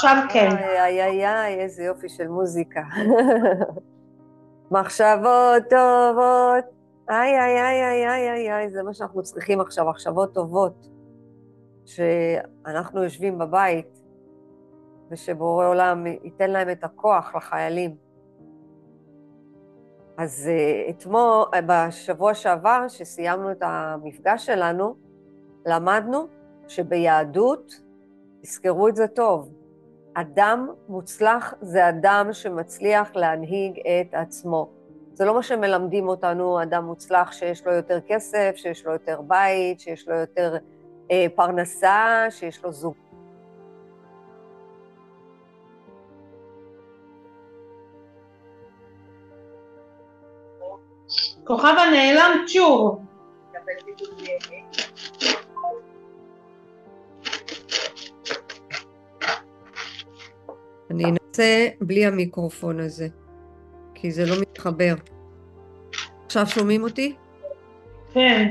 עכשיו כן. איי, איי, איי, איזה יופי של מוזיקה. מחשבות טובות, איי, איי, איי, איי, איי, איי, איי, זה מה שאנחנו צריכים עכשיו, מחשבות טובות. שאנחנו יושבים בבית, ושבורא עולם ייתן להם את הכוח לחיילים. אז uh, אתמול, בשבוע שעבר, שסיימנו את המפגש שלנו, למדנו שביהדות, תזכרו את זה טוב, אדם מוצלח זה אדם שמצליח להנהיג את עצמו. זה לא מה שמלמדים אותנו, אדם מוצלח שיש לו יותר כסף, שיש לו יותר בית, שיש לו יותר אה, פרנסה, שיש לו זוג. כוכבה נעלם צ'ור. אני אנסה בלי המיקרופון הזה, כי זה לא מתחבר. עכשיו שומעים אותי? כן.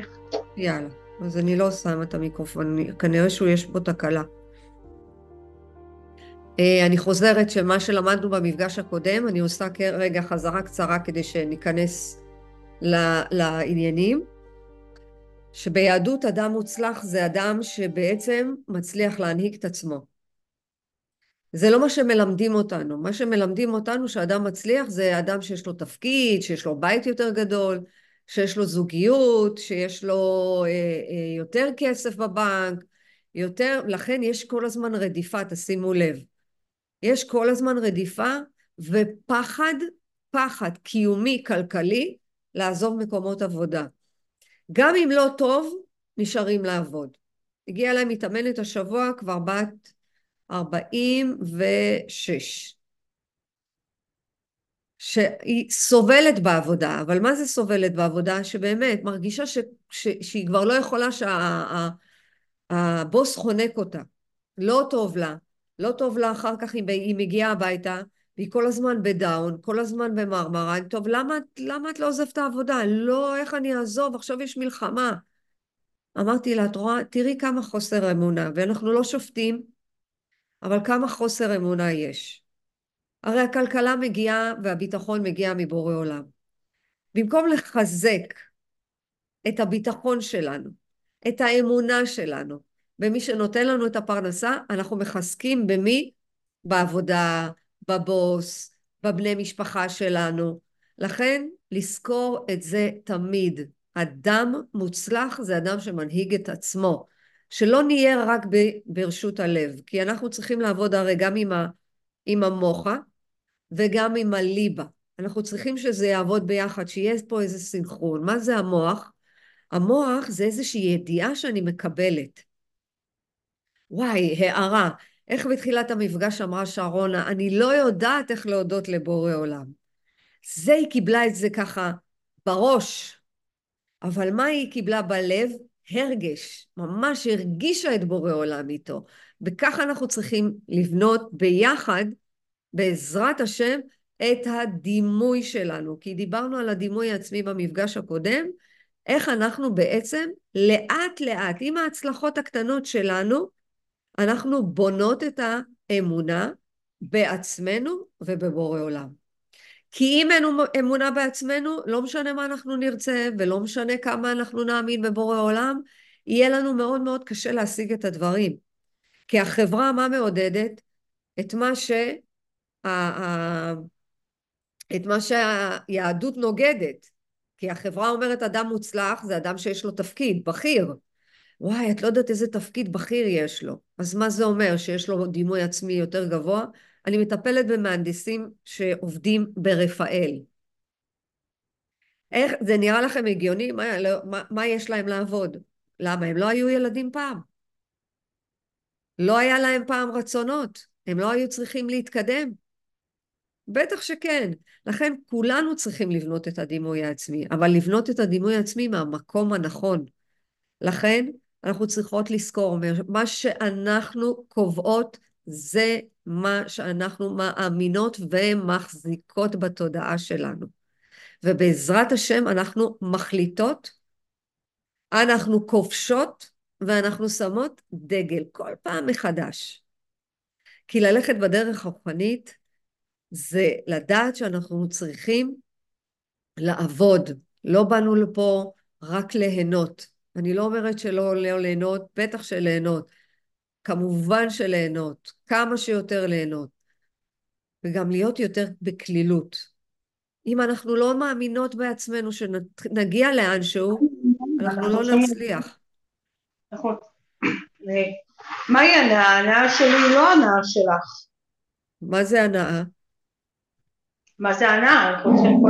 יאללה, אז אני לא שמה את המיקרופון, כנראה שהוא יש בו תקלה. אה, אני חוזרת שמה שלמדנו במפגש הקודם, אני עושה רגע חזרה קצרה כדי שניכנס לעניינים. שביהדות אדם מוצלח זה אדם שבעצם מצליח להנהיג את עצמו. זה לא מה שמלמדים אותנו. מה שמלמדים אותנו שאדם מצליח זה אדם שיש לו תפקיד, שיש לו בית יותר גדול, שיש לו זוגיות, שיש לו אה, אה, יותר כסף בבנק, יותר, לכן יש כל הזמן רדיפה, תשימו לב. יש כל הזמן רדיפה ופחד, פחד קיומי כלכלי לעזוב מקומות עבודה. גם אם לא טוב, נשארים לעבוד. הגיעה להם מתאמנת השבוע, כבר בת 46. שהיא סובלת בעבודה, אבל מה זה סובלת בעבודה? שבאמת מרגישה ש, ש, שהיא כבר לא יכולה שהבוס שה, חונק אותה. לא טוב לה, לא טוב לה אחר כך אם היא מגיעה הביתה והיא כל הזמן בדאון, כל הזמן במרמרה, טוב למה, למה את לא עוזבת את העבודה? לא, איך אני אעזוב? עכשיו יש מלחמה. אמרתי לה, את רואה, תראי כמה חוסר אמונה, ואנחנו לא שופטים, אבל כמה חוסר אמונה יש. הרי הכלכלה מגיעה והביטחון מגיע מבורא עולם. במקום לחזק את הביטחון שלנו, את האמונה שלנו, במי שנותן לנו את הפרנסה, אנחנו מחזקים במי? בעבודה, בבוס, בבני משפחה שלנו. לכן, לזכור את זה תמיד. אדם מוצלח זה אדם שמנהיג את עצמו. שלא נהיה רק ברשות הלב, כי אנחנו צריכים לעבוד הרי גם עם, ה, עם המוחה וגם עם הליבה. אנחנו צריכים שזה יעבוד ביחד, שיהיה פה איזה סינכרון. מה זה המוח? המוח זה איזושהי ידיעה שאני מקבלת. וואי, הערה. איך בתחילת המפגש אמרה שרונה, אני לא יודעת איך להודות לבורא עולם. זה היא קיבלה את זה ככה בראש, אבל מה היא קיבלה בלב? הרגש, ממש הרגישה את בורא עולם איתו. וככה אנחנו צריכים לבנות ביחד, בעזרת השם, את הדימוי שלנו. כי דיברנו על הדימוי העצמי במפגש הקודם, איך אנחנו בעצם לאט לאט, עם ההצלחות הקטנות שלנו, אנחנו בונות את האמונה בעצמנו ובבורא עולם. כי אם אין אמונה בעצמנו, לא משנה מה אנחנו נרצה ולא משנה כמה אנחנו נאמין בבורא עולם, יהיה לנו מאוד מאוד קשה להשיג את הדברים. כי החברה מה מעודדת? את מה ש... את מה שהיהדות נוגדת. כי החברה אומרת אדם מוצלח זה אדם שיש לו תפקיד, בכיר. וואי, את לא יודעת איזה תפקיד בכיר יש לו. אז מה זה אומר? שיש לו דימוי עצמי יותר גבוה? אני מטפלת במהנדסים שעובדים ברפאל. איך, זה נראה לכם הגיוני? מה, לא, מה, מה יש להם לעבוד? למה? הם לא היו ילדים פעם. לא היה להם פעם רצונות. הם לא היו צריכים להתקדם. בטח שכן. לכן כולנו צריכים לבנות את הדימוי העצמי, אבל לבנות את הדימוי העצמי מהמקום הנכון. לכן אנחנו צריכות לזכור, מה שאנחנו קובעות זה מה שאנחנו מאמינות ומחזיקות בתודעה שלנו. ובעזרת השם אנחנו מחליטות, אנחנו כובשות ואנחנו שמות דגל כל פעם מחדש. כי ללכת בדרך הרוחנית זה לדעת שאנחנו צריכים לעבוד. לא באנו לפה רק ליהנות. אני לא אומרת שלא לא ליהנות, בטח שליהנות. כמובן שליהנות, כמה שיותר ליהנות. וגם להיות יותר בקלילות. אם אנחנו לא מאמינות בעצמנו שנגיע לאנשהו, אנחנו לא נצליח. נכון. מהי הנאה? הנאה שלי היא לא הנאה שלך. מה זה הנאה? מה זה הנאה? אנחנו צריכים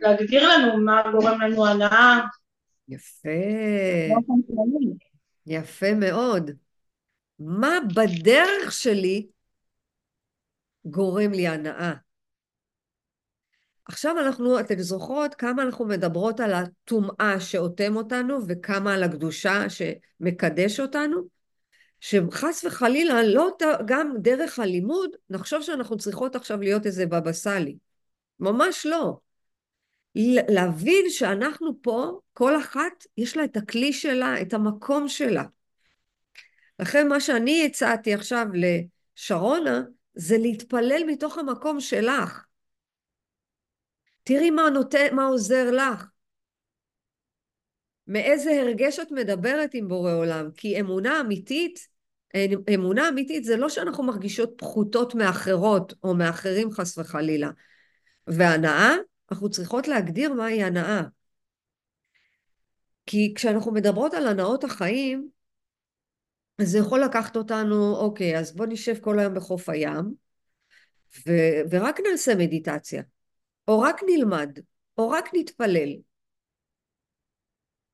להגדיר לנו מה גורם לנו הנאה. יפה. יפה מאוד. מה בדרך שלי גורם לי הנאה? עכשיו אנחנו, אתן זוכרות כמה אנחנו מדברות על הטומאה שאוטם אותנו וכמה על הקדושה שמקדש אותנו? שחס וחלילה לא גם דרך הלימוד נחשוב שאנחנו צריכות עכשיו להיות איזה בבא סאלי. ממש לא. להבין שאנחנו פה, כל אחת יש לה את הכלי שלה, את המקום שלה. לכן מה שאני הצעתי עכשיו לשרונה זה להתפלל מתוך המקום שלך. תראי מה, נותן, מה עוזר לך. מאיזה הרגש את מדברת עם בורא עולם, כי אמונה אמיתית, אמונה אמיתית זה לא שאנחנו מרגישות פחותות מאחרות או מאחרים חס וחלילה. והנאה, אנחנו צריכות להגדיר מהי הנאה. כי כשאנחנו מדברות על הנאות החיים, אז זה יכול לקחת אותנו, אוקיי, אז בוא נשב כל היום בחוף הים, ו- ורק נעשה מדיטציה. או רק נלמד, או רק נתפלל.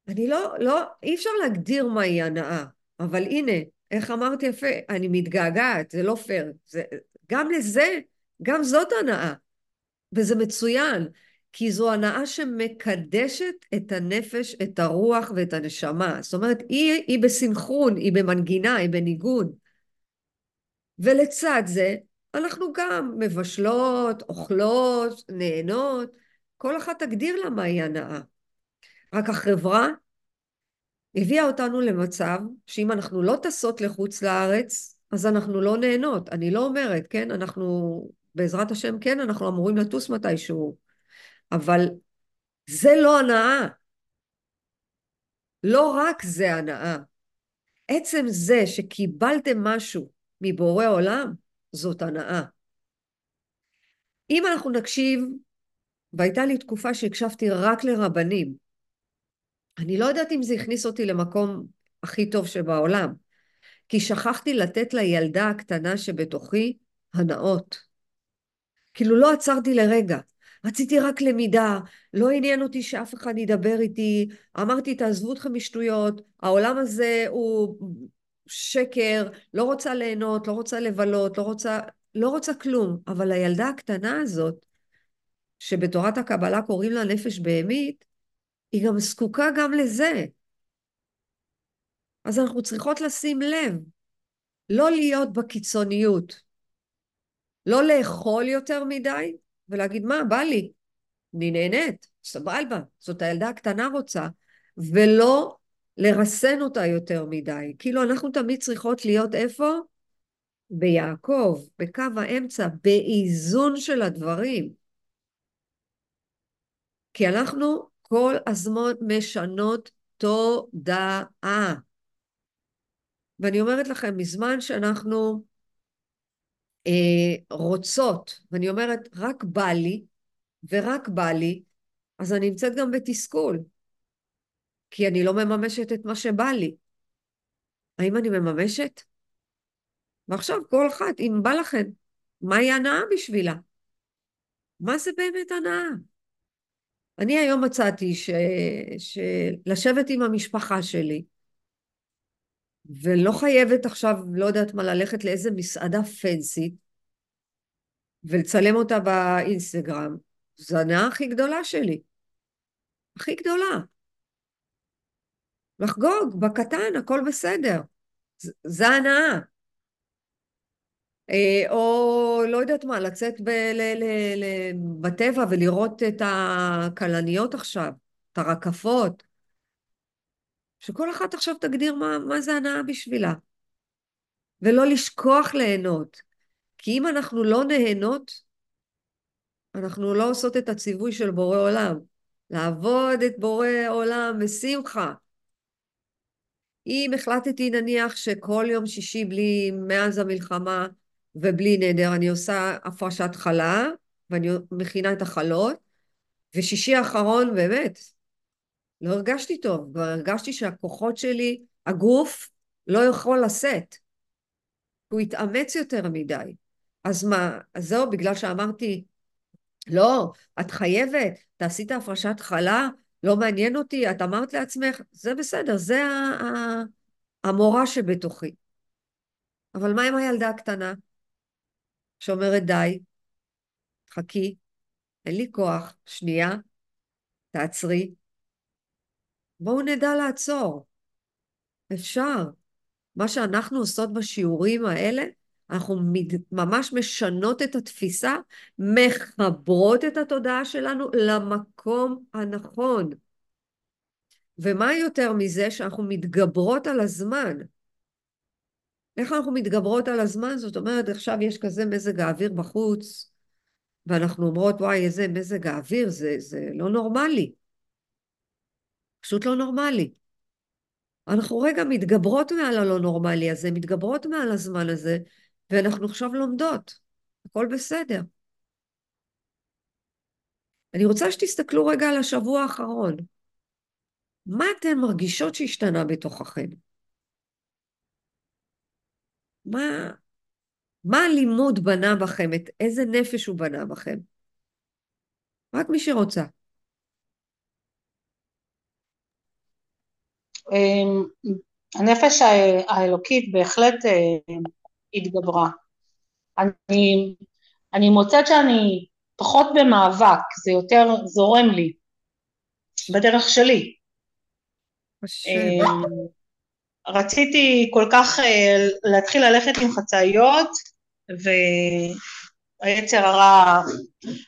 אני לא, לא, אי אפשר להגדיר מהי הנאה, אבל הנה, איך אמרתי יפה, אני מתגעגעת, זה לא פייר. זה, גם לזה, גם זאת הנאה. וזה מצוין, כי זו הנאה שמקדשת את הנפש, את הרוח ואת הנשמה. זאת אומרת, היא, היא בסנכרון, היא במנגינה, היא בניגון. ולצד זה, אנחנו גם מבשלות, אוכלות, נהנות, כל אחת תגדיר לה מהי הנאה. רק החברה הביאה אותנו למצב שאם אנחנו לא טסות לחוץ לארץ, אז אנחנו לא נהנות. אני לא אומרת, כן, אנחנו, בעזרת השם, כן, אנחנו אמורים לטוס מתישהו, אבל זה לא הנאה. לא רק זה הנאה. עצם זה שקיבלתם משהו מבורא עולם, זאת הנאה. אם אנחנו נקשיב, והייתה לי תקופה שהקשבתי רק לרבנים, אני לא יודעת אם זה הכניס אותי למקום הכי טוב שבעולם, כי שכחתי לתת לילדה הקטנה שבתוכי הנאות. כאילו לא עצרתי לרגע, רציתי רק למידה, לא עניין אותי שאף אחד ידבר איתי, אמרתי תעזבו אתכם משטויות, העולם הזה הוא שקר, לא רוצה ליהנות, לא רוצה לבלות, לא רוצה, לא רוצה כלום. אבל הילדה הקטנה הזאת, שבתורת הקבלה קוראים לה נפש בהמית, היא גם זקוקה גם לזה. אז אנחנו צריכות לשים לב, לא להיות בקיצוניות, לא לאכול יותר מדי ולהגיד, מה, בא לי, אני נהנית, סבבה, זאת הילדה הקטנה רוצה, ולא לרסן אותה יותר מדי. כאילו אנחנו תמיד צריכות להיות איפה? ביעקב, בקו האמצע, באיזון של הדברים. כי אנחנו כל הזמן משנות תודעה. ואני אומרת לכם, מזמן שאנחנו אה, רוצות, ואני אומרת, רק בא לי, ורק בא לי, אז אני נמצאת גם בתסכול. כי אני לא מממשת את מה שבא לי. האם אני מממשת? ועכשיו כל אחת, אם בא לכם, מהי הנאה בשבילה? מה זה באמת הנאה? אני היום מצאתי ש... שלשבת עם המשפחה שלי, ולא חייבת עכשיו, לא יודעת מה, ללכת לאיזה מסעדה פנסית, ולצלם אותה באינסטגרם, זו הנאה הכי גדולה שלי. הכי גדולה. לחגוג, בקטן, הכל בסדר. זה הנאה. אה, או לא יודעת מה, לצאת ב, ל, ל, ל, בטבע ולראות את הכלניות עכשיו, את הרקפות. שכל אחת עכשיו תגדיר מה, מה זה הנאה בשבילה. ולא לשכוח ליהנות. כי אם אנחנו לא נהנות, אנחנו לא עושות את הציווי של בורא עולם. לעבוד את בורא עולם בשמחה. אם החלטתי נניח שכל יום שישי בלי, מאז המלחמה ובלי נדר, אני עושה הפרשת חלה, ואני מכינה את החלות, ושישי האחרון באמת, לא הרגשתי טוב, כבר הרגשתי שהכוחות שלי, הגוף, לא יכול לשאת. הוא התאמץ יותר מדי. אז מה, אז זהו, בגלל שאמרתי, לא, את חייבת, תעשי את ההפרשת חלה, לא מעניין אותי, את אמרת לעצמך, זה בסדר, זה המורה שבתוכי. אבל מה עם הילדה הקטנה שאומרת די, חכי, אין לי כוח, שנייה, תעצרי. בואו נדע לעצור. אפשר. מה שאנחנו עושות בשיעורים האלה, אנחנו ממש משנות את התפיסה, מחברות את התודעה שלנו למקום הנכון. ומה יותר מזה שאנחנו מתגברות על הזמן? איך אנחנו מתגברות על הזמן? זאת אומרת, עכשיו יש כזה מזג האוויר בחוץ, ואנחנו אומרות, וואי, איזה מזג האוויר, זה, זה לא נורמלי. פשוט לא נורמלי. אנחנו רגע מתגברות מעל הלא נורמלי הזה, מתגברות מעל הזמן הזה, ואנחנו עכשיו לומדות. הכל בסדר. אני רוצה שתסתכלו רגע על השבוע האחרון. מה אתן מרגישות שהשתנה בתוככן? מה, מה הלימוד בנה בכם? את איזה נפש הוא בנה בכם? רק מי שרוצה. הנפש האלוקית בהחלט אה, התגברה. אני, אני מוצאת שאני פחות במאבק, זה יותר זורם לי, בדרך שלי. אמ, רציתי כל כך אה, להתחיל ללכת עם חצאיות, והיצר הרע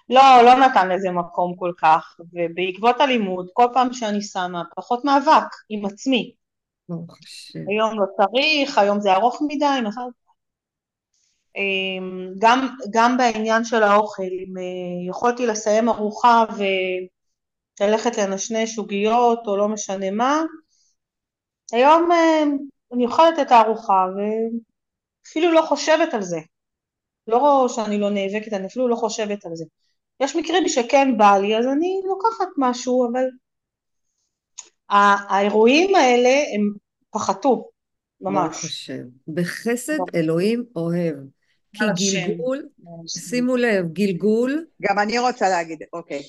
לא, לא נתן לזה מקום כל כך, ובעקבות הלימוד, כל פעם שאני שמה, פחות מאבק עם עצמי. היום לא צריך, היום זה ארוך מדי, מחר... אמ, גם, גם בעניין של האוכל, אם אה, יכולתי לסיים ארוחה וללכת לנשנש עוגיות או לא משנה מה, היום אה, אני אוכלת את הארוחה ואפילו לא חושבת על זה. לא שאני לא נאבקת, אני אפילו לא חושבת על זה. יש מקרים שכן בא לי, אז אני לוקחת משהו, אבל האירועים האלה הם פחתו, ממש. ברוך השם. בחסד אלוהים אוהב. כי גלגול, שימו לב, גלגול... גם אני רוצה להגיד, אוקיי.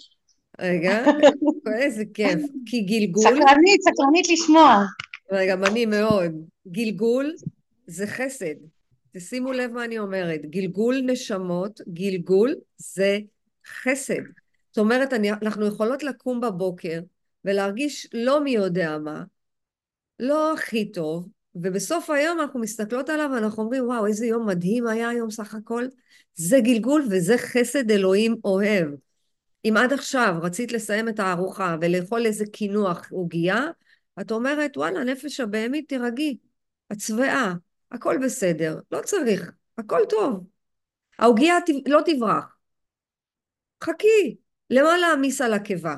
רגע, איזה כיף. כי גלגול... סקרנית, סקרנית לשמוע. רגע, אני מאוד. גלגול זה חסד. תשימו לב מה אני אומרת. גלגול נשמות, גלגול זה חסד. זאת אומרת, אני, אנחנו יכולות לקום בבוקר ולהרגיש לא מי יודע מה, לא הכי טוב, ובסוף היום אנחנו מסתכלות עליו ואנחנו אומרים, וואו, איזה יום מדהים היה היום סך הכל. זה גלגול וזה חסד אלוהים אוהב. אם עד עכשיו רצית לסיים את הארוחה ולאכול איזה קינוח עוגייה, את אומרת, וואלה, נפש הבהמית, תירגעי, את שבעה, הכל בסדר, לא צריך, הכל טוב. העוגייה לא תברח. חכי, למה להעמיס על הקיבה?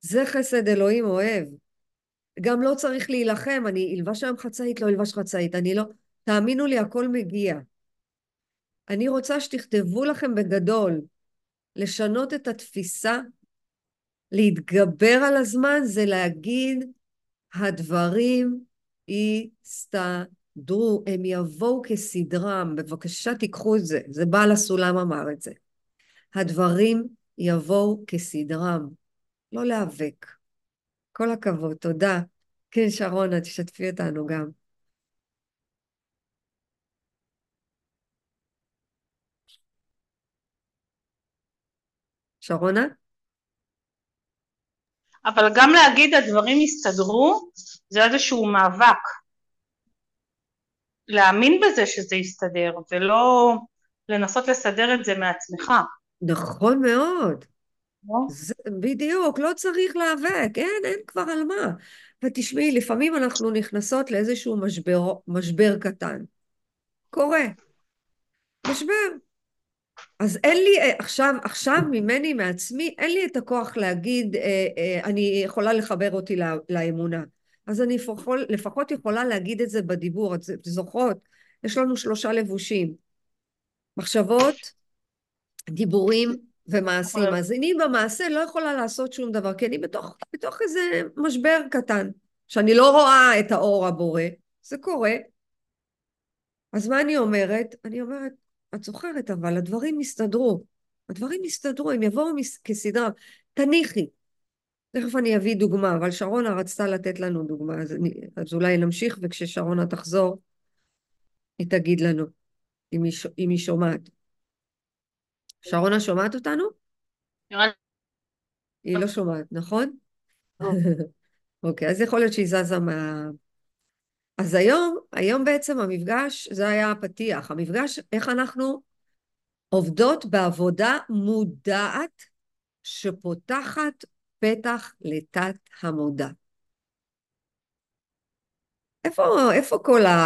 זה חסד אלוהים אוהב. גם לא צריך להילחם, אני אלבש היום חצאית, לא אלבש חצאית, אני לא... תאמינו לי, הכל מגיע. אני רוצה שתכתבו לכם בגדול, לשנות את התפיסה, להתגבר על הזמן, זה להגיד, הדברים יסתדרו, הם יבואו כסדרם, בבקשה תיקחו את זה, זה בעל הסולם אמר את זה. הדברים יבואו כסדרם, לא להיאבק. כל הכבוד, תודה. כן, שרונה, תשתפי אותנו גם. שרונה? אבל גם להגיד הדברים יסתדרו, זה איזשהו מאבק. להאמין בזה שזה יסתדר, ולא לנסות לסדר את זה מעצמך. נכון מאוד. לא? זה, בדיוק, לא צריך להיאבק, אין, אין כבר על מה. ותשמעי, לפעמים אנחנו נכנסות לאיזשהו משבר, משבר קטן. קורה. משבר. אז אין לי, אה, עכשיו, עכשיו ממני, מעצמי, אין לי את הכוח להגיד, אה, אה, אני יכולה לחבר אותי לא, לאמונה. אז אני לפחות, לפחות יכולה להגיד את זה בדיבור. את זוכרות? יש לנו שלושה לבושים. מחשבות, דיבורים ומעשים. נכון. אז אני במעשה לא יכולה לעשות שום דבר, כי אני בתוך, בתוך איזה משבר קטן, שאני לא רואה את האור הבורא. זה קורה. אז מה אני אומרת? אני אומרת, את זוכרת, אבל הדברים יסתדרו. הדברים יסתדרו, הם יבואו כסדרה. תניחי. תכף אני אביא דוגמה, אבל שרונה רצתה לתת לנו דוגמה, אז, אני, אז אולי נמשיך, וכששרונה תחזור, היא תגיד לנו, אם היא, אם היא שומעת. שרונה שומעת אותנו? היא לא שומעת, נכון? לא. אוקיי, אז יכול להיות שהיא זזה מה... אז היום, היום בעצם המפגש, זה היה הפתיח, המפגש, איך אנחנו עובדות בעבודה מודעת שפותחת פתח לתת המודע. איפה, איפה כל ה...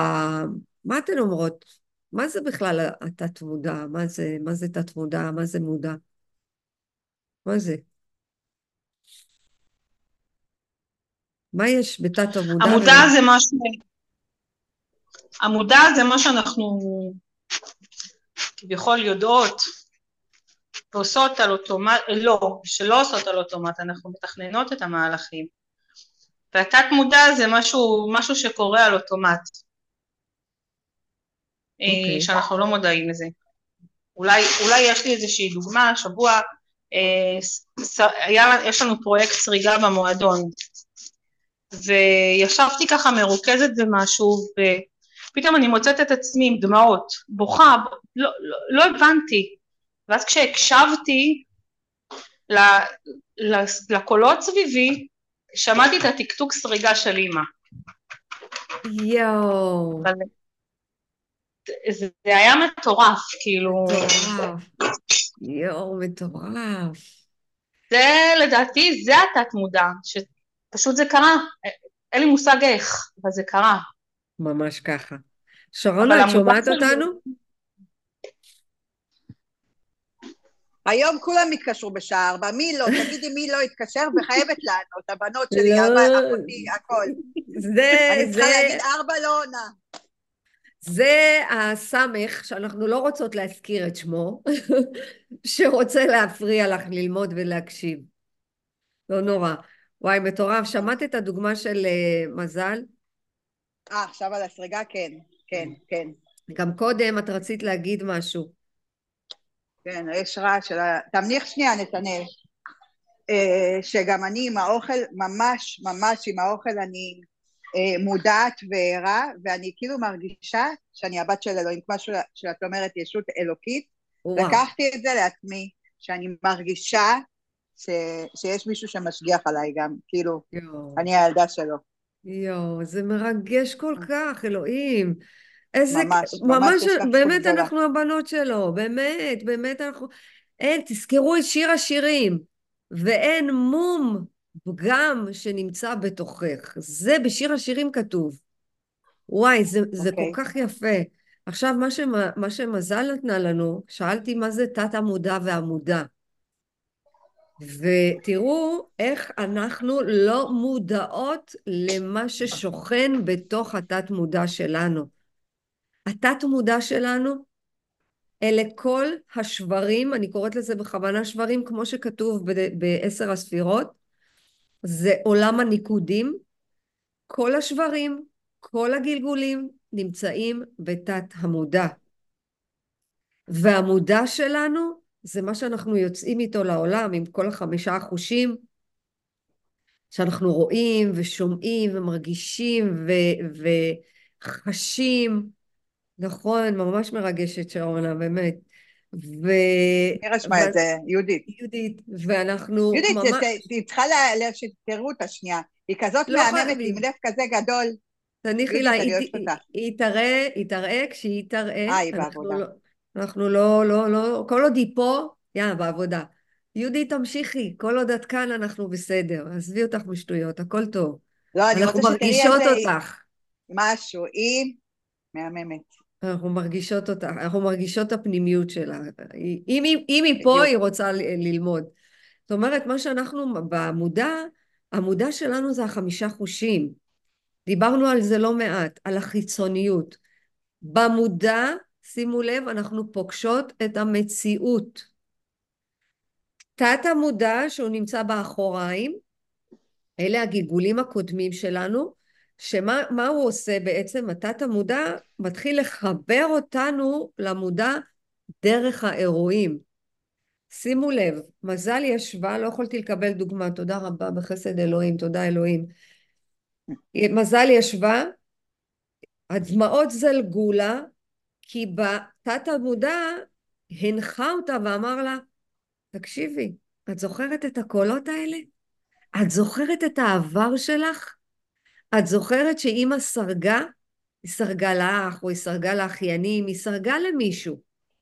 מה אתן אומרות? מה זה בכלל התת מודע? מה זה, מה זה תת מודע? מה זה מודע? מה זה? מה יש בתת המודע? המודע זה משהו... המודע זה מה שאנחנו כביכול יודעות ועושות על אוטומט, לא, שלא עושות על אוטומט, אנחנו מתכננות את המהלכים. והתת מודע זה משהו, משהו שקורה על אוטומט. Okay. אוקיי. שאנחנו לא מודעים לזה. אולי, אולי יש לי איזושהי דוגמה, השבוע אה, היה, יש לנו פרויקט סריגה במועדון, וישבתי ככה מרוכזת במשהו, ופתאום אני מוצאת את עצמי עם דמעות, בוכה, לא, לא, לא הבנתי. ואז כשהקשבתי לקולות סביבי, שמעתי את הטקטוק סריגה של אימא. יואו. זה, זה היה מטורף, כאילו... מטורף. יואו, מטורף. זה לדעתי, זה התת מודע, שפשוט זה קרה. אין לי מושג איך, אבל זה קרה. ממש ככה. שרונה, את שומעת אותנו? היום כולם התקשרו בשעה ארבע, מי לא? תגידי מי לא התקשר וחייבת לענות, הבנות שלי, לא. אחותי, הכל. זה, אני צריכה זה, להגיד ארבע לא עונה. זה הסמך, שאנחנו לא רוצות להזכיר את שמו, שרוצה להפריע לך ללמוד ולהקשיב. לא נורא. וואי, מטורף. שמעת את הדוגמה של uh, מזל? אה, עכשיו על הסריגה? כן, כן, כן. גם קודם את רצית להגיד משהו. כן, יש רעש של ה... תמליך שנייה, נתנאל. אה, שגם אני עם האוכל, ממש ממש עם האוכל אני אה, מודעת וערה, ואני כאילו מרגישה שאני הבת של אלוהים, כמו שאת אומרת, ישות אלוקית. וואו. לקחתי את זה לעצמי, שאני מרגישה ש, שיש מישהו שמשגיח עליי גם, כאילו, יואו, אני הילדה שלו. יואו, זה מרגש כל כך, אלוהים. איזה... ממש, ממש ממש, באמת גדולה. אנחנו הבנות שלו, באמת, באמת אנחנו... אין, תזכרו את שיר השירים, ואין מום פגם שנמצא בתוכך. זה בשיר השירים כתוב. וואי, זה, זה כל אוקיי. כך יפה. עכשיו, מה, שמ, מה שמזל נתנה לנו, שאלתי מה זה תת-המודע והמודע. ותראו איך אנחנו לא מודעות למה ששוכן בתוך התת-מודע שלנו. התת-מודע שלנו אלה כל השברים, אני קוראת לזה בכוונה שברים, כמו שכתוב בעשר הספירות, זה עולם הניקודים. כל השברים, כל הגלגולים נמצאים בתת המודע. והמודע שלנו זה מה שאנחנו יוצאים איתו לעולם, עם כל החמישה החושים, שאנחנו רואים ושומעים ומרגישים ו- וחשים. נכון, ממש מרגשת שרונה, באמת. ו... מי רשמה את זה? יהודית. יהודית, ואנחנו יהודית, ממש... ת- ת- היא צריכה לה- שתראו אותה שנייה. היא כזאת לא מהממת. עם לב כזה גדול. תניחי יהודית, לה, היא, היא. היא תראה, היא תראה, כשהיא תראה, אה, היא אנחנו בעבודה. לא, אנחנו לא, לא, לא, כל עוד היא פה, יאללה, בעבודה. יהודית, תמשיכי, כל עוד את כאן אנחנו בסדר. עזבי אותך משטויות, הכל טוב. לא, אני אנחנו רוצה שתראי מרגישות איזה אותך. משהו. היא מהממת. אנחנו מרגישות אותה, אנחנו מרגישות את הפנימיות שלה. אם היא, אם היא פה, היא רוצה ללמוד. זאת אומרת, מה שאנחנו במודע, המודע שלנו זה החמישה חושים. דיברנו על זה לא מעט, על החיצוניות. במודע, שימו לב, אנחנו פוגשות את המציאות. תת המודע שהוא נמצא באחוריים, אלה הגלגולים הקודמים שלנו, שמה הוא עושה בעצם? התת המודע מתחיל לחבר אותנו למודע דרך האירועים. שימו לב, מזל ישבה, לא יכולתי לקבל דוגמה, תודה רבה בחסד אלוהים, תודה אלוהים. מזל ישבה, הדמעות זלגו לה, כי בתת המודע הנחה אותה ואמר לה, תקשיבי, את זוכרת את הקולות האלה? את זוכרת את העבר שלך? את זוכרת שאימא סרגה? היא סרגה לך, או היא סרגה לאחיינים, היא סרגה למישהו.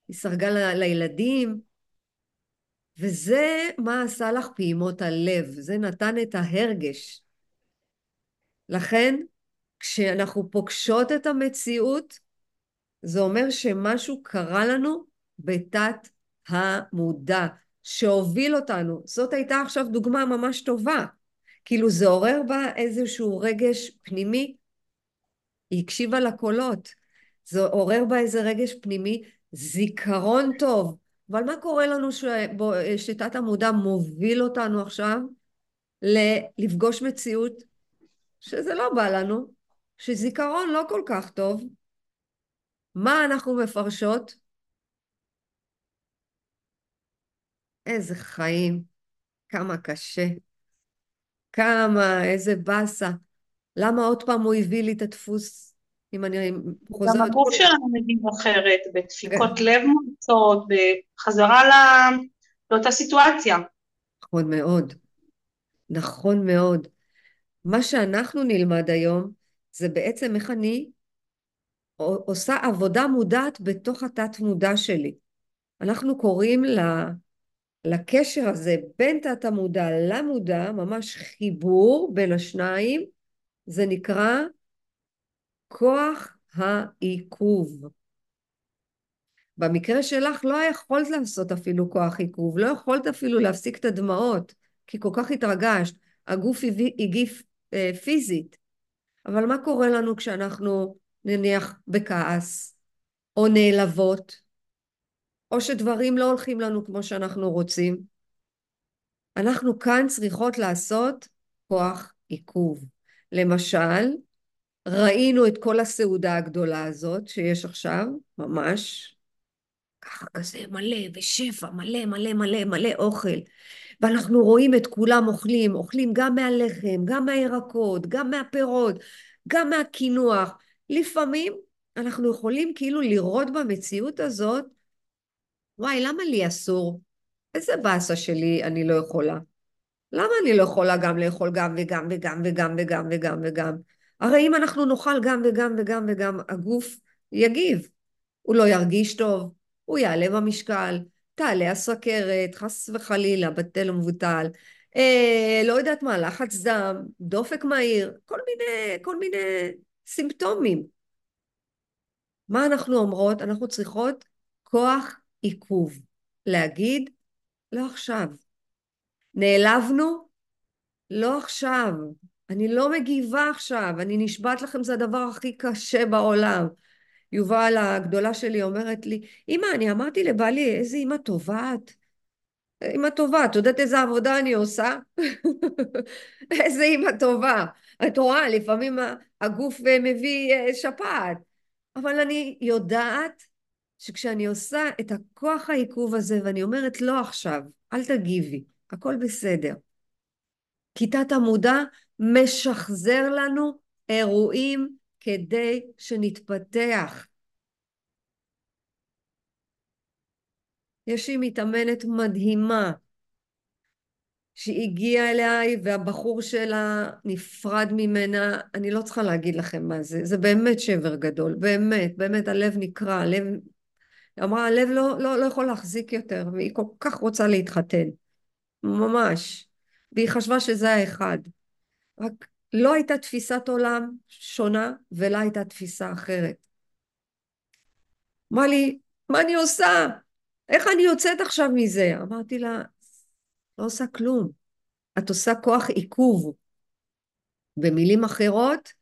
היא סרגה ל- לילדים. וזה מה עשה לך פעימות הלב, זה נתן את ההרגש. לכן, כשאנחנו פוגשות את המציאות, זה אומר שמשהו קרה לנו בתת המודע, שהוביל אותנו. זאת הייתה עכשיו דוגמה ממש טובה. כאילו זה עורר בה איזשהו רגש פנימי. היא הקשיבה לקולות. זה עורר בה איזה רגש פנימי, זיכרון טוב. אבל מה קורה לנו שתת המודע מוביל אותנו עכשיו לפגוש מציאות שזה לא בא לנו, שזיכרון לא כל כך טוב. מה אנחנו מפרשות? איזה חיים, כמה קשה. כמה, איזה באסה. למה עוד פעם הוא הביא לי את הדפוס, אם אני חוזרת... גם הגוף שלנו מגיב אחרת, בדפיקות לב מוצאות, בחזרה לאותה סיטואציה. נכון מאוד. נכון מאוד. מה שאנחנו נלמד היום, זה בעצם איך אני עושה עבודה מודעת בתוך התת מודע שלי. אנחנו קוראים לה לקשר הזה בין תת המודע למודע, ממש חיבור בין השניים, זה נקרא כוח העיכוב. במקרה שלך לא יכולת לעשות אפילו כוח עיכוב, לא יכולת אפילו להפסיק את הדמעות, כי כל כך התרגשת, הגוף הגיף אה, פיזית. אבל מה קורה לנו כשאנחנו נניח בכעס, או נעלבות, או שדברים לא הולכים לנו כמו שאנחנו רוצים. אנחנו כאן צריכות לעשות כוח עיכוב. למשל, ראינו את כל הסעודה הגדולה הזאת שיש עכשיו, ממש, ככה כזה מלא ושפע, מלא מלא מלא מלא אוכל. ואנחנו רואים את כולם אוכלים, אוכלים גם מהלחם, גם מהירקות, גם מהפירות, גם מהקינוח. לפעמים אנחנו יכולים כאילו לראות במציאות הזאת וואי, למה לי אסור? איזה באסה שלי אני לא יכולה? למה אני לא יכולה גם לאכול גם וגם וגם וגם וגם וגם וגם? הרי אם אנחנו נאכל גם וגם וגם וגם, הגוף יגיב. הוא לא ירגיש טוב, הוא יעלה במשקל, תעלה הסוכרת, חס וחלילה, בטל ומבוטל, אה, לא יודעת מה, לחץ דם, דופק מהיר, כל מיני, כל מיני סימפטומים. מה אנחנו אומרות? אנחנו צריכות כוח עיכוב. להגיד, לא עכשיו. נעלבנו? לא עכשיו. אני לא מגיבה עכשיו. אני נשבעת לכם, זה הדבר הכי קשה בעולם. יובל הגדולה שלי אומרת לי, אמא, אני אמרתי לבעלי, איזה אמא טובה את. אמא טובה, את יודעת איזה עבודה אני עושה? איזה אמא טובה. את רואה, לפעמים הגוף מביא אה, שפעת. אבל אני יודעת שכשאני עושה את הכוח העיכוב הזה ואני אומרת לא עכשיו, אל תגיבי, הכל בסדר. כיתת המודע משחזר לנו אירועים כדי שנתפתח. יש לי מתאמנת מדהימה שהגיעה אליי והבחור שלה נפרד ממנה, אני לא צריכה להגיד לכם מה זה, זה באמת שבר גדול, באמת, באמת הלב נקרע, הלב היא אמרה, הלב לא, לא, לא יכול להחזיק יותר, והיא כל כך רוצה להתחתן. ממש. והיא חשבה שזה האחד. רק לא הייתה תפיסת עולם שונה, ולה הייתה תפיסה אחרת. אמרה לי, מה אני עושה? איך אני יוצאת עכשיו מזה? אמרתי לה, לא עושה כלום. את עושה כוח עיכוב. במילים אחרות,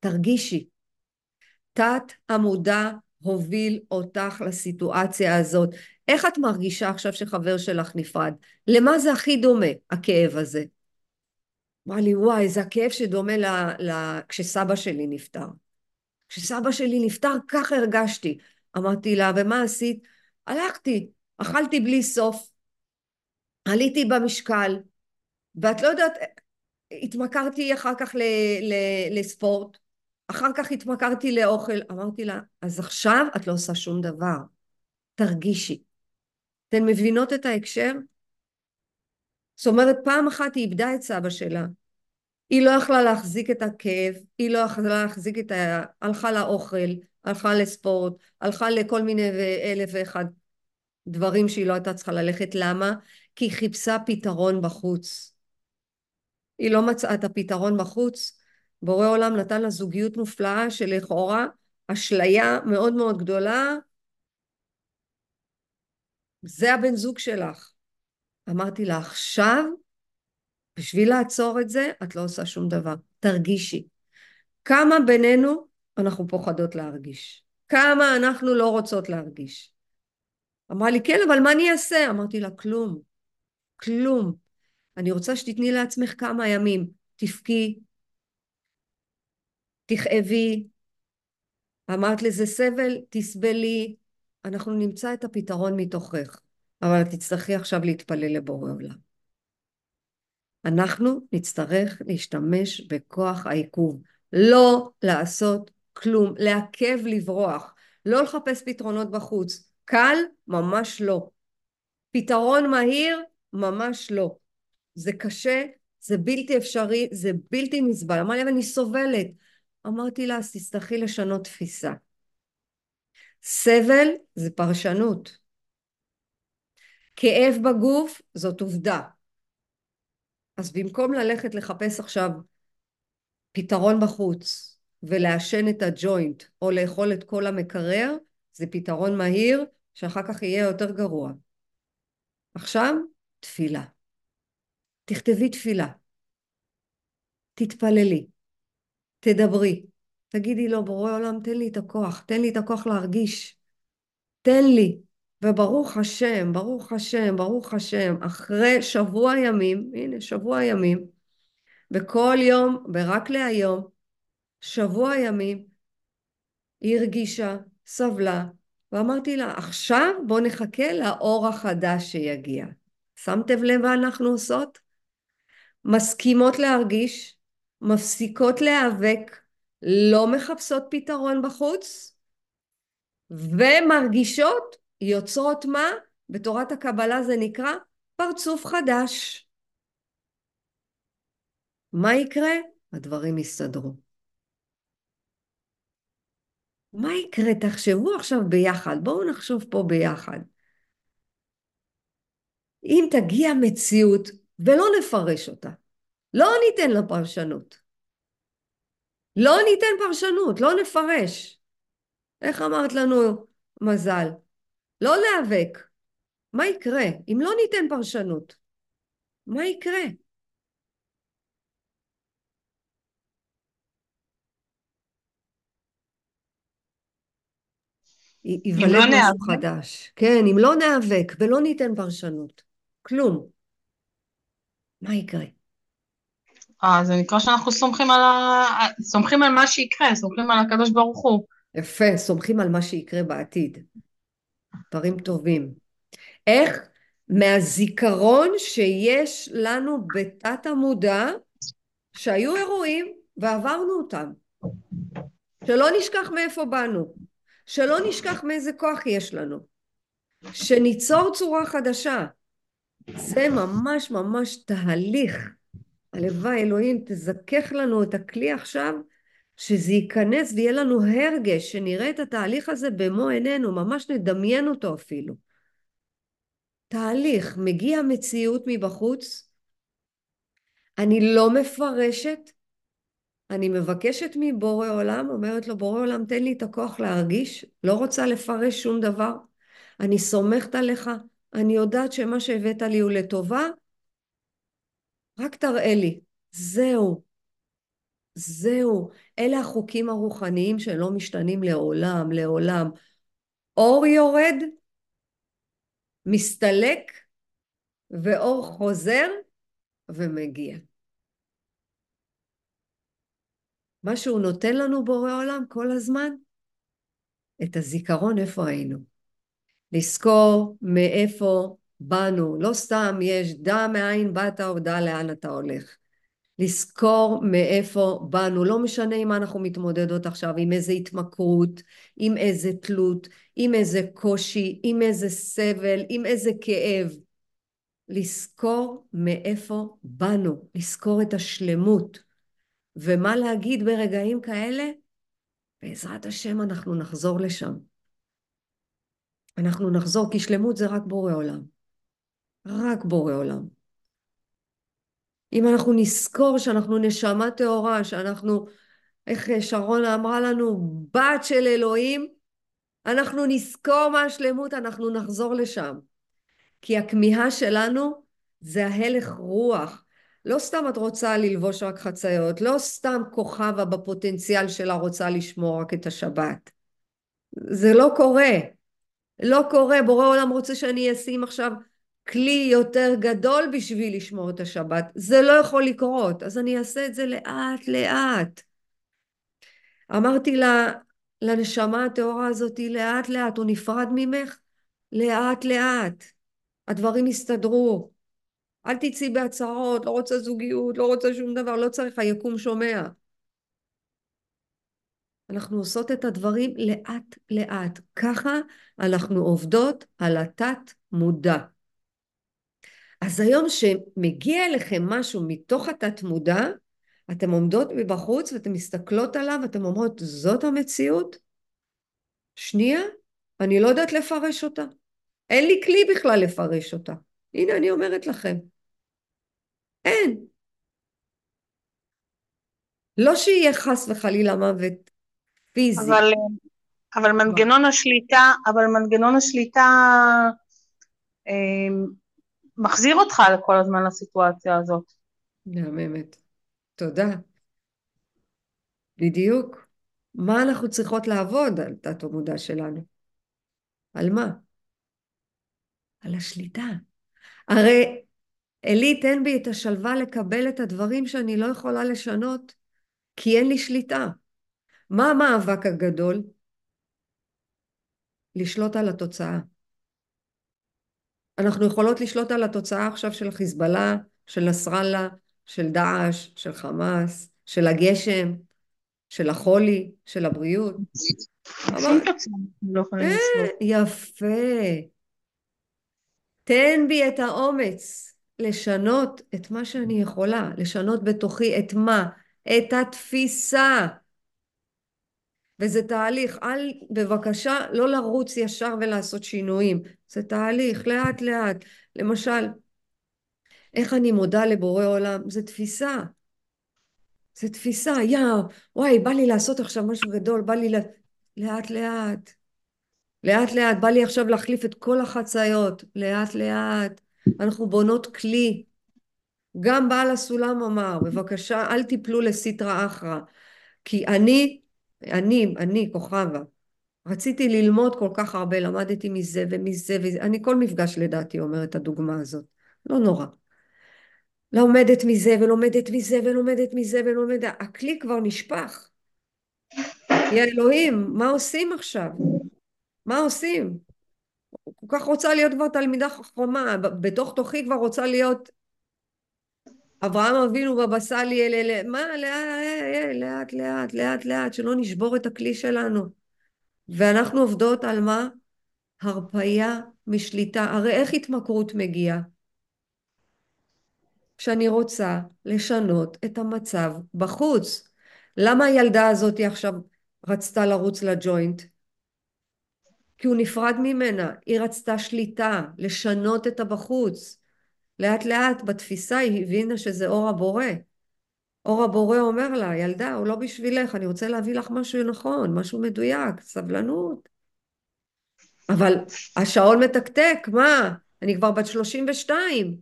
תרגישי. תת המודע הוביל אותך לסיטואציה הזאת. איך את מרגישה עכשיו שחבר שלך נפרד? למה זה הכי דומה, הכאב הזה? אמרה לי, וואי, זה הכאב שדומה ל... ל... כשסבא שלי נפטר. כשסבא שלי נפטר, ככה הרגשתי. אמרתי לה, ומה עשית? הלכתי, אכלתי בלי סוף, עליתי במשקל, ואת לא יודעת, התמכרתי אחר כך ל, ל, לספורט, אחר כך התמכרתי לאוכל, אמרתי לה, אז עכשיו את לא עושה שום דבר, תרגישי. אתן מבינות את ההקשר? זאת אומרת, פעם אחת היא איבדה את סבא שלה, היא לא יכלה להחזיק את הכאב, היא לא יכלה להחזיק את ה... הלכה לאוכל, הלכה לספורט, הלכה לכל מיני אלף ואחד דברים שהיא לא הייתה צריכה ללכת. למה? כי היא חיפשה פתרון בחוץ. היא לא מצאה את הפתרון בחוץ. בורא עולם נתן לה זוגיות מופלאה שלכאורה אשליה מאוד מאוד גדולה. זה הבן זוג שלך. אמרתי לה, עכשיו, בשביל לעצור את זה, את לא עושה שום דבר. תרגישי. כמה בינינו אנחנו פוחדות להרגיש? כמה אנחנו לא רוצות להרגיש? אמרה לי, כן, אבל מה אני אעשה? אמרתי לה, כלום. כלום. אני רוצה שתתני לעצמך כמה ימים. תבכי, תכאבי, אמרת לזה סבל, תסבלי, אנחנו נמצא את הפתרון מתוכך, אבל תצטרכי עכשיו להתפלל לבורא עולם. אנחנו נצטרך להשתמש בכוח העיכוב, לא לעשות כלום, לעכב לברוח, לא לחפש פתרונות בחוץ. קל? ממש לא. פתרון מהיר? ממש לא. זה קשה, זה בלתי אפשרי, זה בלתי נסבל. אמר לי, אבל אני סובלת. אמרתי לה, אז תצטרכי לשנות תפיסה. סבל זה פרשנות. כאב בגוף זאת עובדה. אז במקום ללכת לחפש עכשיו פתרון בחוץ ולעשן את הג'וינט או לאכול את כל המקרר, זה פתרון מהיר שאחר כך יהיה יותר גרוע. עכשיו, תפילה. תכתבי תפילה. תתפללי. תדברי. תגידי לו, בורא עולם, תן לי את הכוח, תן לי את הכוח להרגיש. תן לי. וברוך השם, ברוך השם, ברוך השם, אחרי שבוע ימים, הנה שבוע ימים, וכל יום, ורק להיום, שבוע ימים, היא הרגישה, סבלה, ואמרתי לה, עכשיו בוא נחכה לאור החדש שיגיע. שמתם לב מה אנחנו עושות? מסכימות להרגיש, מפסיקות להיאבק, לא מחפשות פתרון בחוץ, ומרגישות יוצרות מה? בתורת הקבלה זה נקרא פרצוף חדש. מה יקרה? הדברים יסתדרו. מה יקרה? תחשבו עכשיו ביחד, בואו נחשוב פה ביחד. אם תגיע מציאות ולא נפרש אותה, לא ניתן לה פרשנות. לא ניתן פרשנות, לא נפרש. איך אמרת לנו מזל? לא להיאבק. מה יקרה אם לא ניתן פרשנות? מה יקרה? ייוולד לא משהו ניאבק? חדש. כן, אם לא ניאבק ולא ניתן פרשנות, כלום. מה יקרה? אה, זה נקרא שאנחנו סומכים על, ה... סומכים על מה שיקרה, סומכים על הקדוש ברוך הוא. יפה, סומכים על מה שיקרה בעתיד. דברים טובים. איך? מהזיכרון שיש לנו בתת המודע, שהיו אירועים ועברנו אותם. שלא נשכח מאיפה באנו. שלא נשכח מאיזה כוח יש לנו. שניצור צורה חדשה. זה ממש ממש תהליך. הלוואי אלוהים תזכך לנו את הכלי עכשיו שזה ייכנס ויהיה לנו הרגש, שנראה את התהליך הזה במו עינינו, ממש נדמיין אותו אפילו. תהליך, מגיע מציאות מבחוץ, אני לא מפרשת, אני מבקשת מבורא עולם, אומרת לו, בורא עולם, תן לי את הכוח להרגיש, לא רוצה לפרש שום דבר. אני סומכת עליך, אני יודעת שמה שהבאת לי הוא לטובה, רק תראה לי. זהו. זהו. אלה החוקים הרוחניים שלא משתנים לעולם, לעולם. אור יורד, מסתלק, ואור חוזר ומגיע. מה שהוא נותן לנו בורא עולם כל הזמן, את הזיכרון איפה היינו. לזכור מאיפה באנו. לא סתם יש דע מאין באת או דע לאן אתה הולך. לזכור מאיפה באנו, לא משנה עם מה אנחנו מתמודדות עכשיו, עם איזה התמכרות, עם איזה תלות, עם איזה קושי, עם איזה סבל, עם איזה כאב. לזכור מאיפה באנו, לזכור את השלמות. ומה להגיד ברגעים כאלה? בעזרת השם אנחנו נחזור לשם. אנחנו נחזור, כי שלמות זה רק בורא עולם. רק בורא עולם. אם אנחנו נזכור שאנחנו נשמה טהורה, שאנחנו, איך שרונה אמרה לנו, בת של אלוהים, אנחנו נזכור מה השלמות, אנחנו נחזור לשם. כי הכמיהה שלנו זה ההלך רוח. לא סתם את רוצה ללבוש רק חציות, לא סתם כוכבה בפוטנציאל שלה רוצה לשמור רק את השבת. זה לא קורה. לא קורה, בורא עולם רוצה שאני אשים עכשיו כלי יותר גדול בשביל לשמור את השבת. זה לא יכול לקרות, אז אני אעשה את זה לאט לאט. אמרתי לה, לנשמה הטהורה הזאת, לאט לאט, הוא נפרד ממך? לאט לאט. הדברים יסתדרו. אל תצאי בהצהרות, לא רוצה זוגיות, לא רוצה שום דבר, לא צריך, היקום שומע. אנחנו עושות את הדברים לאט לאט. ככה אנחנו עובדות על התת מודע. אז היום שמגיע אליכם משהו מתוך התת מודע, אתן עומדות מבחוץ ואתן מסתכלות עליו ואתן אומרות, זאת המציאות? שנייה, אני לא יודעת לפרש אותה. אין לי כלי בכלל לפרש אותה. הנה אני אומרת לכם. אין. לא שיהיה חס וחלילה מוות פיזי. אבל, אבל מנגנון השליטה, אבל מנגנון השליטה אה, מחזיר אותך כל הזמן לסיטואציה הזאת. מהממת. תודה. בדיוק. מה אנחנו צריכות לעבוד על תת המודע שלנו? על מה? על השליטה. הרי אלי, תן בי את השלווה לקבל את הדברים שאני לא יכולה לשנות, כי אין לי שליטה. מה המאבק הגדול? לשלוט על התוצאה. אנחנו יכולות לשלוט על התוצאה עכשיו של חיזבאללה, של נסראללה, של דאעש, של חמאס, של הגשם, של החולי, של הבריאות. לא אה, יפה. תן בי את האומץ לשנות את מה שאני יכולה, לשנות בתוכי את מה? את התפיסה. וזה תהליך, אל בבקשה לא לרוץ ישר ולעשות שינויים, זה תהליך לאט לאט. למשל, איך אני מודה לבורא עולם? זה תפיסה. זה תפיסה, יא, וואי, בא לי לעשות עכשיו משהו גדול, בא לי ל... לאט לאט. לאט לאט, בא לי עכשיו להחליף את כל החציות, לאט לאט. אנחנו בונות כלי. גם בעל הסולם אמר, בבקשה, אל תיפלו לסיטרא אחרא. כי אני אני, אני, כוכבה, רציתי ללמוד כל כך הרבה, למדתי מזה ומזה וזה, אני כל מפגש לדעתי אומרת הדוגמה הזאת, לא נורא. לומדת מזה ולומדת מזה ולומדת מזה ולומדת, הכלי כבר נשפך. יא אלוהים, מה עושים עכשיו? מה עושים? כל כך רוצה להיות כבר תלמידה חכמה, בתוך תוכי כבר רוצה להיות אברהם אבינו בבא סאלי, מה, לאט, לאט, לאט, לאט, שלא נשבור את הכלי שלנו. ואנחנו עובדות על מה? הרפייה משליטה. הרי איך התמכרות מגיעה? כשאני רוצה לשנות את המצב בחוץ. למה הילדה הזאת עכשיו רצתה לרוץ לג'וינט? כי הוא נפרד ממנה, היא רצתה שליטה, לשנות את הבחוץ. לאט לאט בתפיסה היא הבינה שזה אור הבורא. אור הבורא אומר לה, ילדה, הוא לא בשבילך, אני רוצה להביא לך משהו נכון, משהו מדויק, סבלנות. אבל השעון מתקתק, מה? אני כבר בת 32.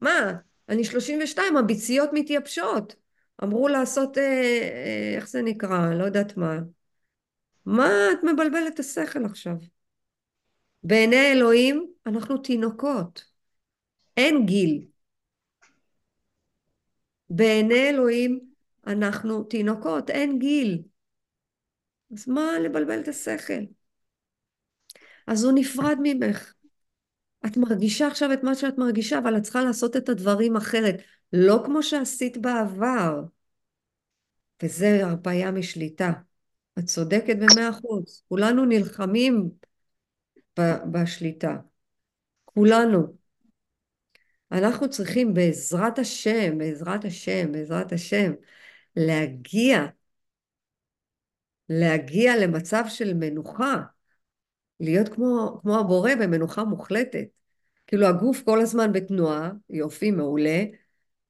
מה? אני 32, הביציות מתייבשות. אמרו לעשות, אה, אה, איך זה נקרא? לא יודעת מה. מה את מבלבלת את השכל עכשיו? בעיני אלוהים אנחנו תינוקות. אין גיל. בעיני אלוהים אנחנו תינוקות, אין גיל. אז מה לבלבל את השכל? אז הוא נפרד ממך. את מרגישה עכשיו את מה שאת מרגישה, אבל את צריכה לעשות את הדברים אחרת. לא כמו שעשית בעבר. וזה הרפאיה משליטה. את צודקת במאה אחוז. כולנו נלחמים בשליטה. כולנו. אנחנו צריכים בעזרת השם, בעזרת השם, בעזרת השם, להגיע, להגיע למצב של מנוחה, להיות כמו, כמו הבורא במנוחה מוחלטת. כאילו הגוף כל הזמן בתנועה, יופי, מעולה,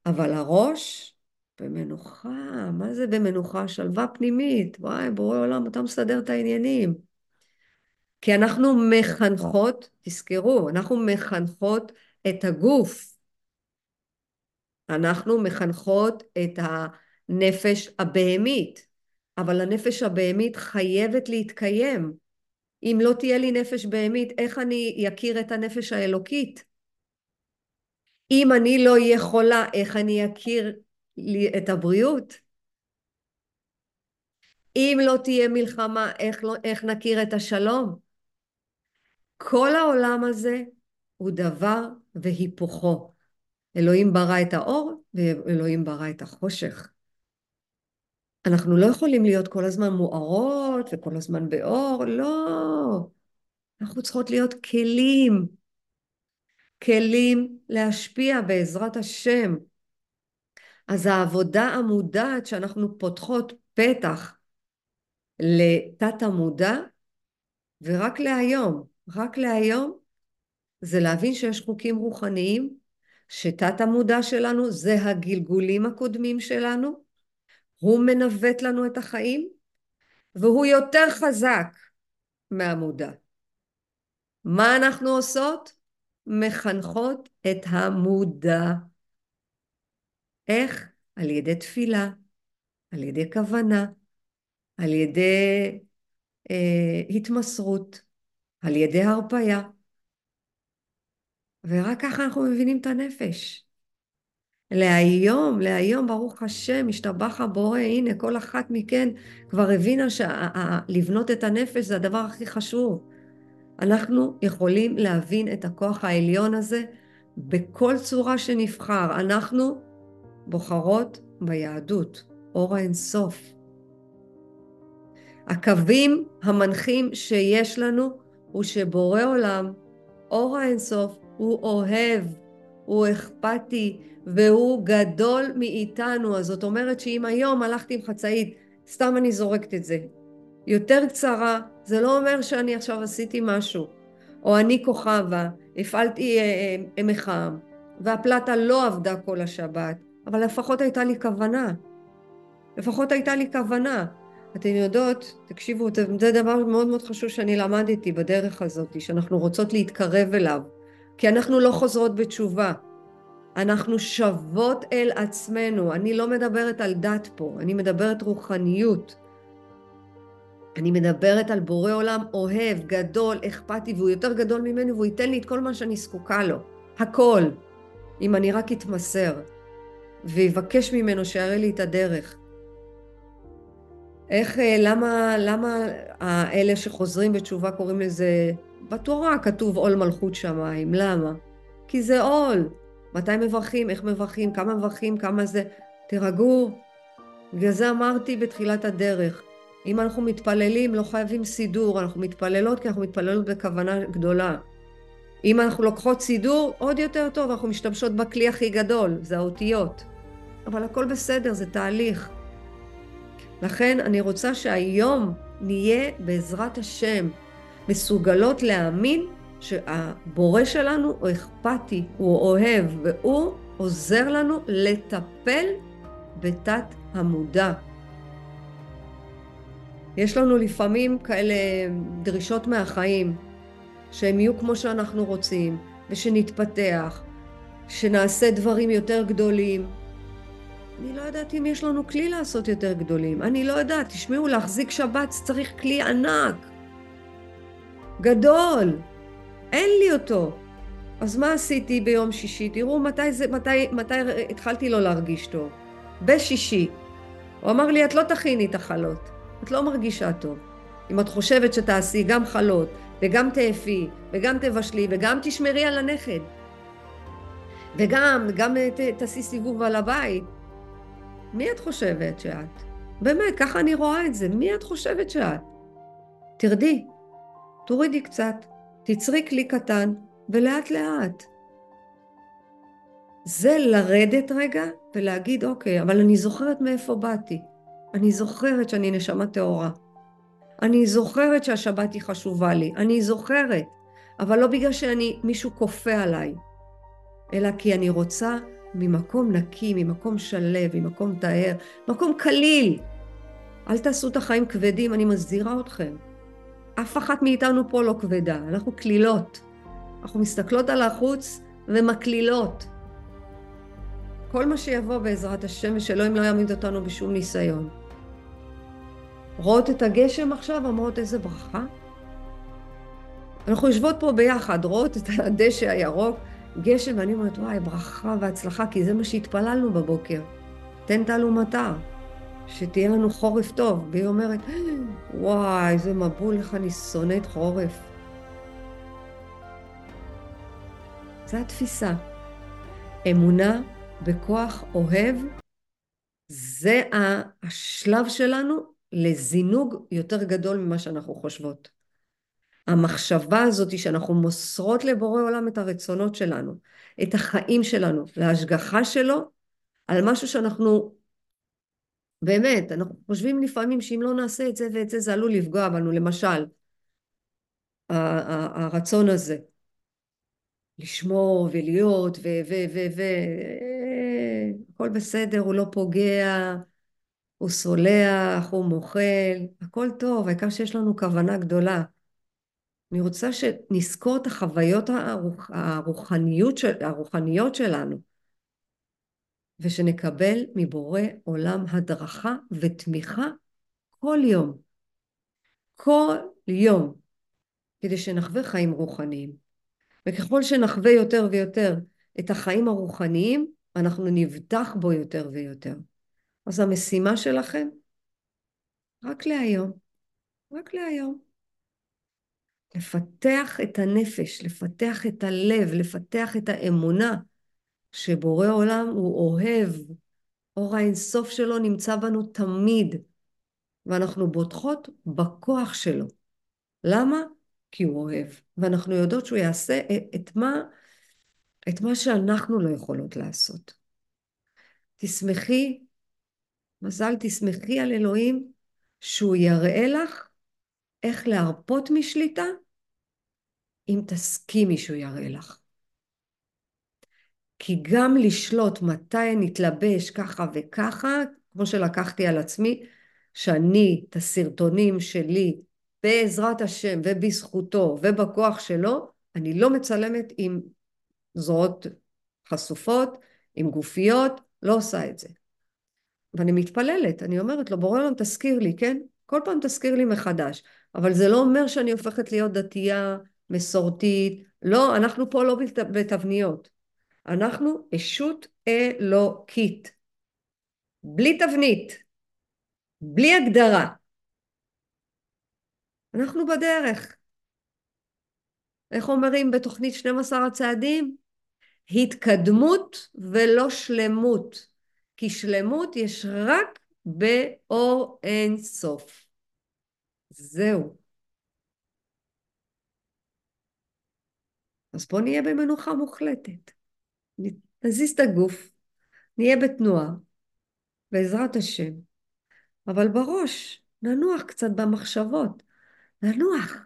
אבל הראש במנוחה, מה זה במנוחה? שלווה פנימית, וואי, בורא עולם, אתה מסדר את העניינים. כי אנחנו מחנכות, תזכרו, אנחנו מחנכות את הגוף. אנחנו מחנכות את הנפש הבהמית, אבל הנפש הבהמית חייבת להתקיים. אם לא תהיה לי נפש בהמית, איך אני אכיר את הנפש האלוקית? אם אני לא אהיה חולה, איך אני אכיר את הבריאות? אם לא תהיה מלחמה, איך, לא, איך נכיר את השלום? כל העולם הזה הוא דבר והיפוכו. אלוהים ברא את האור ואלוהים ברא את החושך. אנחנו לא יכולים להיות כל הזמן מוארות וכל הזמן באור, לא. אנחנו צריכות להיות כלים, כלים להשפיע בעזרת השם. אז העבודה המודעת שאנחנו פותחות פתח לתת המודע, ורק להיום, רק להיום, זה להבין שיש חוקים רוחניים, שתת המודע שלנו זה הגלגולים הקודמים שלנו, הוא מנווט לנו את החיים, והוא יותר חזק מהמודע. מה אנחנו עושות? מחנכות את המודע. איך? על ידי תפילה, על ידי כוונה, על ידי אה, התמסרות, על ידי הרפייה. ורק ככה אנחנו מבינים את הנפש. להיום, להיום, ברוך השם, השתבח הבורא, הנה, כל אחת מכן כבר הבינה שלבנות את הנפש זה הדבר הכי חשוב. אנחנו יכולים להבין את הכוח העליון הזה בכל צורה שנבחר. אנחנו בוחרות ביהדות, אור האינסוף. הקווים המנחים שיש לנו הוא שבורא עולם, אור האינסוף, הוא אוהב, הוא אכפתי והוא גדול מאיתנו. אז זאת אומרת שאם היום הלכתי עם חצאית, סתם אני זורקת את זה, יותר קצרה, זה לא אומר שאני עכשיו עשיתי משהו. או אני כוכבה, הפעלתי אה, מחם, והפלטה לא עבדה כל השבת, אבל לפחות הייתה לי כוונה. לפחות הייתה לי כוונה. אתן יודעות, תקשיבו, זה דבר מאוד מאוד חשוב שאני למדתי בדרך הזאת, שאנחנו רוצות להתקרב אליו, כי אנחנו לא חוזרות בתשובה. אנחנו שוות אל עצמנו. אני לא מדברת על דת פה, אני מדברת רוחניות. אני מדברת על בורא עולם אוהב, גדול, אכפתי, והוא יותר גדול ממני, והוא ייתן לי את כל מה שאני זקוקה לו. הכל. אם אני רק אתמסר, ויבקש ממנו שיראה לי את הדרך. איך, אה, למה, למה האלה שחוזרים בתשובה קוראים לזה, בתורה כתוב עול מלכות שמיים, למה? כי זה עול. מתי מברכים, איך מברכים, כמה מברכים, כמה זה, תירגעו. בגלל זה אמרתי בתחילת הדרך, אם אנחנו מתפללים לא חייבים סידור, אנחנו מתפללות כי אנחנו מתפללות בכוונה גדולה. אם אנחנו לוקחות סידור, עוד יותר טוב, אנחנו משתמשות בכלי הכי גדול, זה האותיות. אבל הכל בסדר, זה תהליך. לכן אני רוצה שהיום נהיה בעזרת השם מסוגלות להאמין שהבורא שלנו הוא אכפתי, הוא אוהב, והוא עוזר לנו לטפל בתת המודע. יש לנו לפעמים כאלה דרישות מהחיים, שהם יהיו כמו שאנחנו רוצים, ושנתפתח, שנעשה דברים יותר גדולים. אני לא יודעת אם יש לנו כלי לעשות יותר גדולים. אני לא יודעת, תשמעו, להחזיק שבת צריך כלי ענק, גדול. אין לי אותו. אז מה עשיתי ביום שישי? תראו מתי, זה, מתי, מתי התחלתי לא להרגיש טוב. בשישי. הוא אמר לי, את לא תכיני את החלות. את לא מרגישה טוב. אם את חושבת שתעשי גם חלות, וגם תאפי, וגם תבשלי, וגם תשמרי על הנכד, וגם, גם ת, תעשי סיבוב על הבית, מי את חושבת שאת? באמת, ככה אני רואה את זה. מי את חושבת שאת? תרדי, תורידי קצת, תצרי כלי קטן, ולאט לאט. זה לרדת רגע ולהגיד, אוקיי, אבל אני זוכרת מאיפה באתי. אני זוכרת שאני נשמה טהורה. אני זוכרת שהשבת היא חשובה לי. אני זוכרת. אבל לא בגלל שאני, מישהו כופה עליי, אלא כי אני רוצה ממקום נקי, ממקום שלו, ממקום טהר, מקום קליל. אל תעשו את החיים כבדים, אני מזהירה אתכם. אף אחת מאיתנו פה לא כבדה, אנחנו קלילות. אנחנו מסתכלות על החוץ ומקלילות. כל מה שיבוא בעזרת השם ושאלוהים לא יעמיד אותנו בשום ניסיון. רואות את הגשם עכשיו, אומרות איזה ברכה. אנחנו יושבות פה ביחד, רואות את הדשא הירוק, גשם, ואני אומרת, וואי, ברכה והצלחה, כי זה מה שהתפללנו בבוקר. תן ומטר, שתהיה לנו חורף טוב. והיא אומרת, וואי, איזה מבול, איך אני שונאת חורף. זו התפיסה. אמונה בכוח אוהב, זה השלב שלנו לזינוג יותר גדול ממה שאנחנו חושבות. המחשבה הזאת שאנחנו מוסרות לבורא עולם את הרצונות שלנו, את החיים שלנו, להשגחה שלו, על משהו שאנחנו, באמת, אנחנו חושבים לפעמים שאם לא נעשה את זה ואת זה, זה עלול לפגוע בנו, למשל, הרצון הזה, לשמור ולהיות ו... ו... ו... ו... הכל בסדר, הוא לא פוגע, הוא סולח, הוא מוחל, הכל טוב, העיקר שיש לנו כוונה גדולה. אני רוצה שנזכור את החוויות הרוח, הרוחניות, של, הרוחניות שלנו, ושנקבל מבורא עולם הדרכה ותמיכה כל יום. כל יום, כדי שנחווה חיים רוחניים. וככל שנחווה יותר ויותר את החיים הרוחניים, אנחנו נבטח בו יותר ויותר. אז המשימה שלכם, רק להיום, רק להיום. לפתח את הנפש, לפתח את הלב, לפתח את האמונה שבורא עולם הוא אוהב, אור האינסוף שלו נמצא בנו תמיד, ואנחנו בוטחות בכוח שלו. למה? כי הוא אוהב, ואנחנו יודעות שהוא יעשה את מה, את מה שאנחנו לא יכולות לעשות. תשמחי, מזל תשמחי על אלוהים שהוא יראה לך איך להרפות משליטה אם תסכימי שהוא יראה לך. כי גם לשלוט מתי נתלבש ככה וככה, כמו שלקחתי על עצמי, שאני את הסרטונים שלי בעזרת השם ובזכותו ובכוח שלו, אני לא מצלמת עם זרועות חשופות, עם גופיות, לא עושה את זה. ואני מתפללת, אני אומרת לו, בורא עולם תזכיר לי, כן? כל פעם תזכיר לי מחדש. אבל זה לא אומר שאני הופכת להיות דתייה, מסורתית. לא, אנחנו פה לא בתבניות. אנחנו אשות אלוקית. בלי תבנית. בלי הגדרה. אנחנו בדרך. איך אומרים בתוכנית 12 הצעדים? התקדמות ולא שלמות. כי שלמות יש רק באור אין סוף. זהו. אז בואו נהיה במנוחה מוחלטת. נזיז את הגוף, נהיה בתנועה, בעזרת השם. אבל בראש, ננוח קצת במחשבות. ננוח.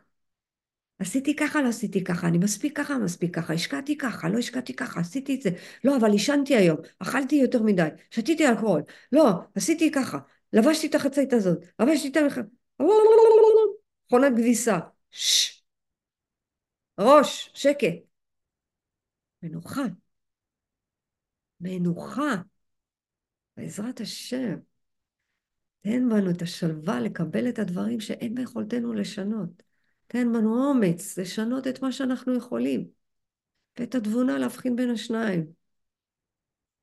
עשיתי ככה, לא עשיתי ככה, אני מספיק ככה, מספיק ככה, השקעתי ככה, לא השקעתי ככה, עשיתי את זה. לא, אבל עישנתי היום, אכלתי יותר מדי, שתיתי אלכוהול. לא, עשיתי ככה, לבשתי את החצאית הזאת, לבשתי את המח... מכונת כביסה. ראש, שקט. מנוחה. מנוחה. בעזרת השם. תן בנו את השלווה לקבל את הדברים שאין ביכולתנו לשנות. תן בנו אומץ לשנות את מה שאנחנו יכולים. ואת התבונה להבחין בין השניים.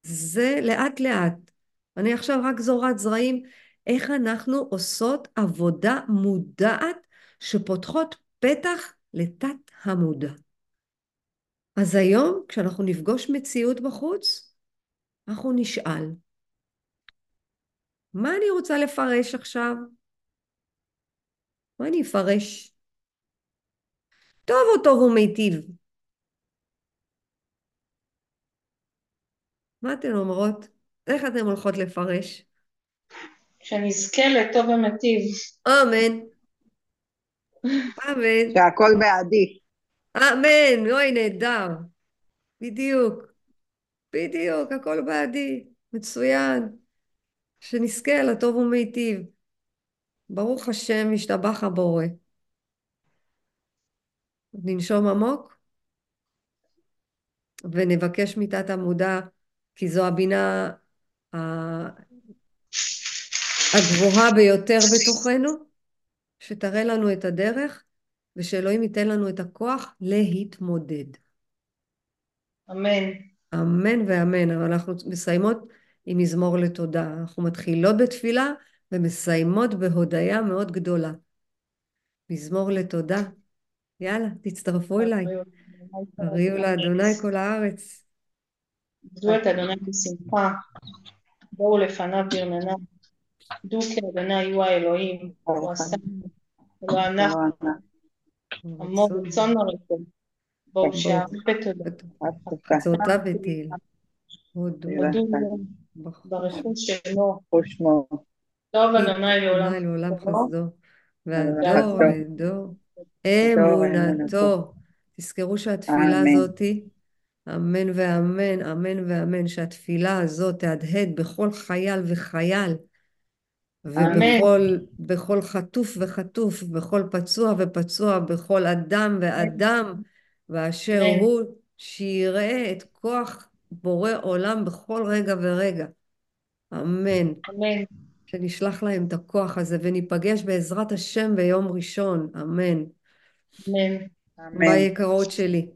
זה לאט לאט. אני עכשיו רק זורת זרעים, איך אנחנו עושות עבודה מודעת שפותחות פתח לתת המודע. אז היום, כשאנחנו נפגוש מציאות בחוץ, אנחנו נשאל, מה אני רוצה לפרש עכשיו? מה אני אפרש? טוב או טוב ומיטיב? מה אתן אומרות? איך אתן הולכות לפרש? שנזכה לטוב ומיטיב. אמן. אמן. שהכל בעדי. אמן. אוי, נהדר. בדיוק. בדיוק, הכל בעדי. מצוין. שנזכה לטוב ומיטיב. ברוך השם, משתבח הבורא. ננשום עמוק ונבקש מתת המודע, כי זו הבינה הגבוהה ביותר בתוכנו, שתראה לנו את הדרך ושאלוהים ייתן לנו את הכוח להתמודד. אמן. אמן ואמן, אבל אנחנו מסיימות עם מזמור לתודה. אנחנו מתחילות בתפילה ומסיימות בהודיה מאוד גדולה. מזמור לתודה. יאללה, תצטרפו אליי. הריעו לאדוני כל הארץ. עבדו את אדוני בשמחה, בואו לפניו ברננה. דעו כי אדוני הוא האלוהים, הוא עשה ולא אנחנו, עמו רצון מרצון. בואו בתודה. חצותה בתהילה. הודו. הודו לו, ברכו שמו, ושמו. טוב אדוני לעולם חסדו. והדור לדור. אמונתו. תזכרו שהתפילה אמן. הזאתי, אמן ואמן, אמן ואמן, שהתפילה הזאת תהדהד בכל חייל וחייל, ובכל בכל חטוף וחטוף, בכל פצוע ופצוע, בכל אדם ואדם, באשר אמן. הוא, שיראה את כוח בורא עולם בכל רגע ורגע. אמן. אמן. שנשלח להם את הכוח הזה, וניפגש בעזרת השם ביום ראשון, אמן. אמן. אמן. ביי יקרות שלי.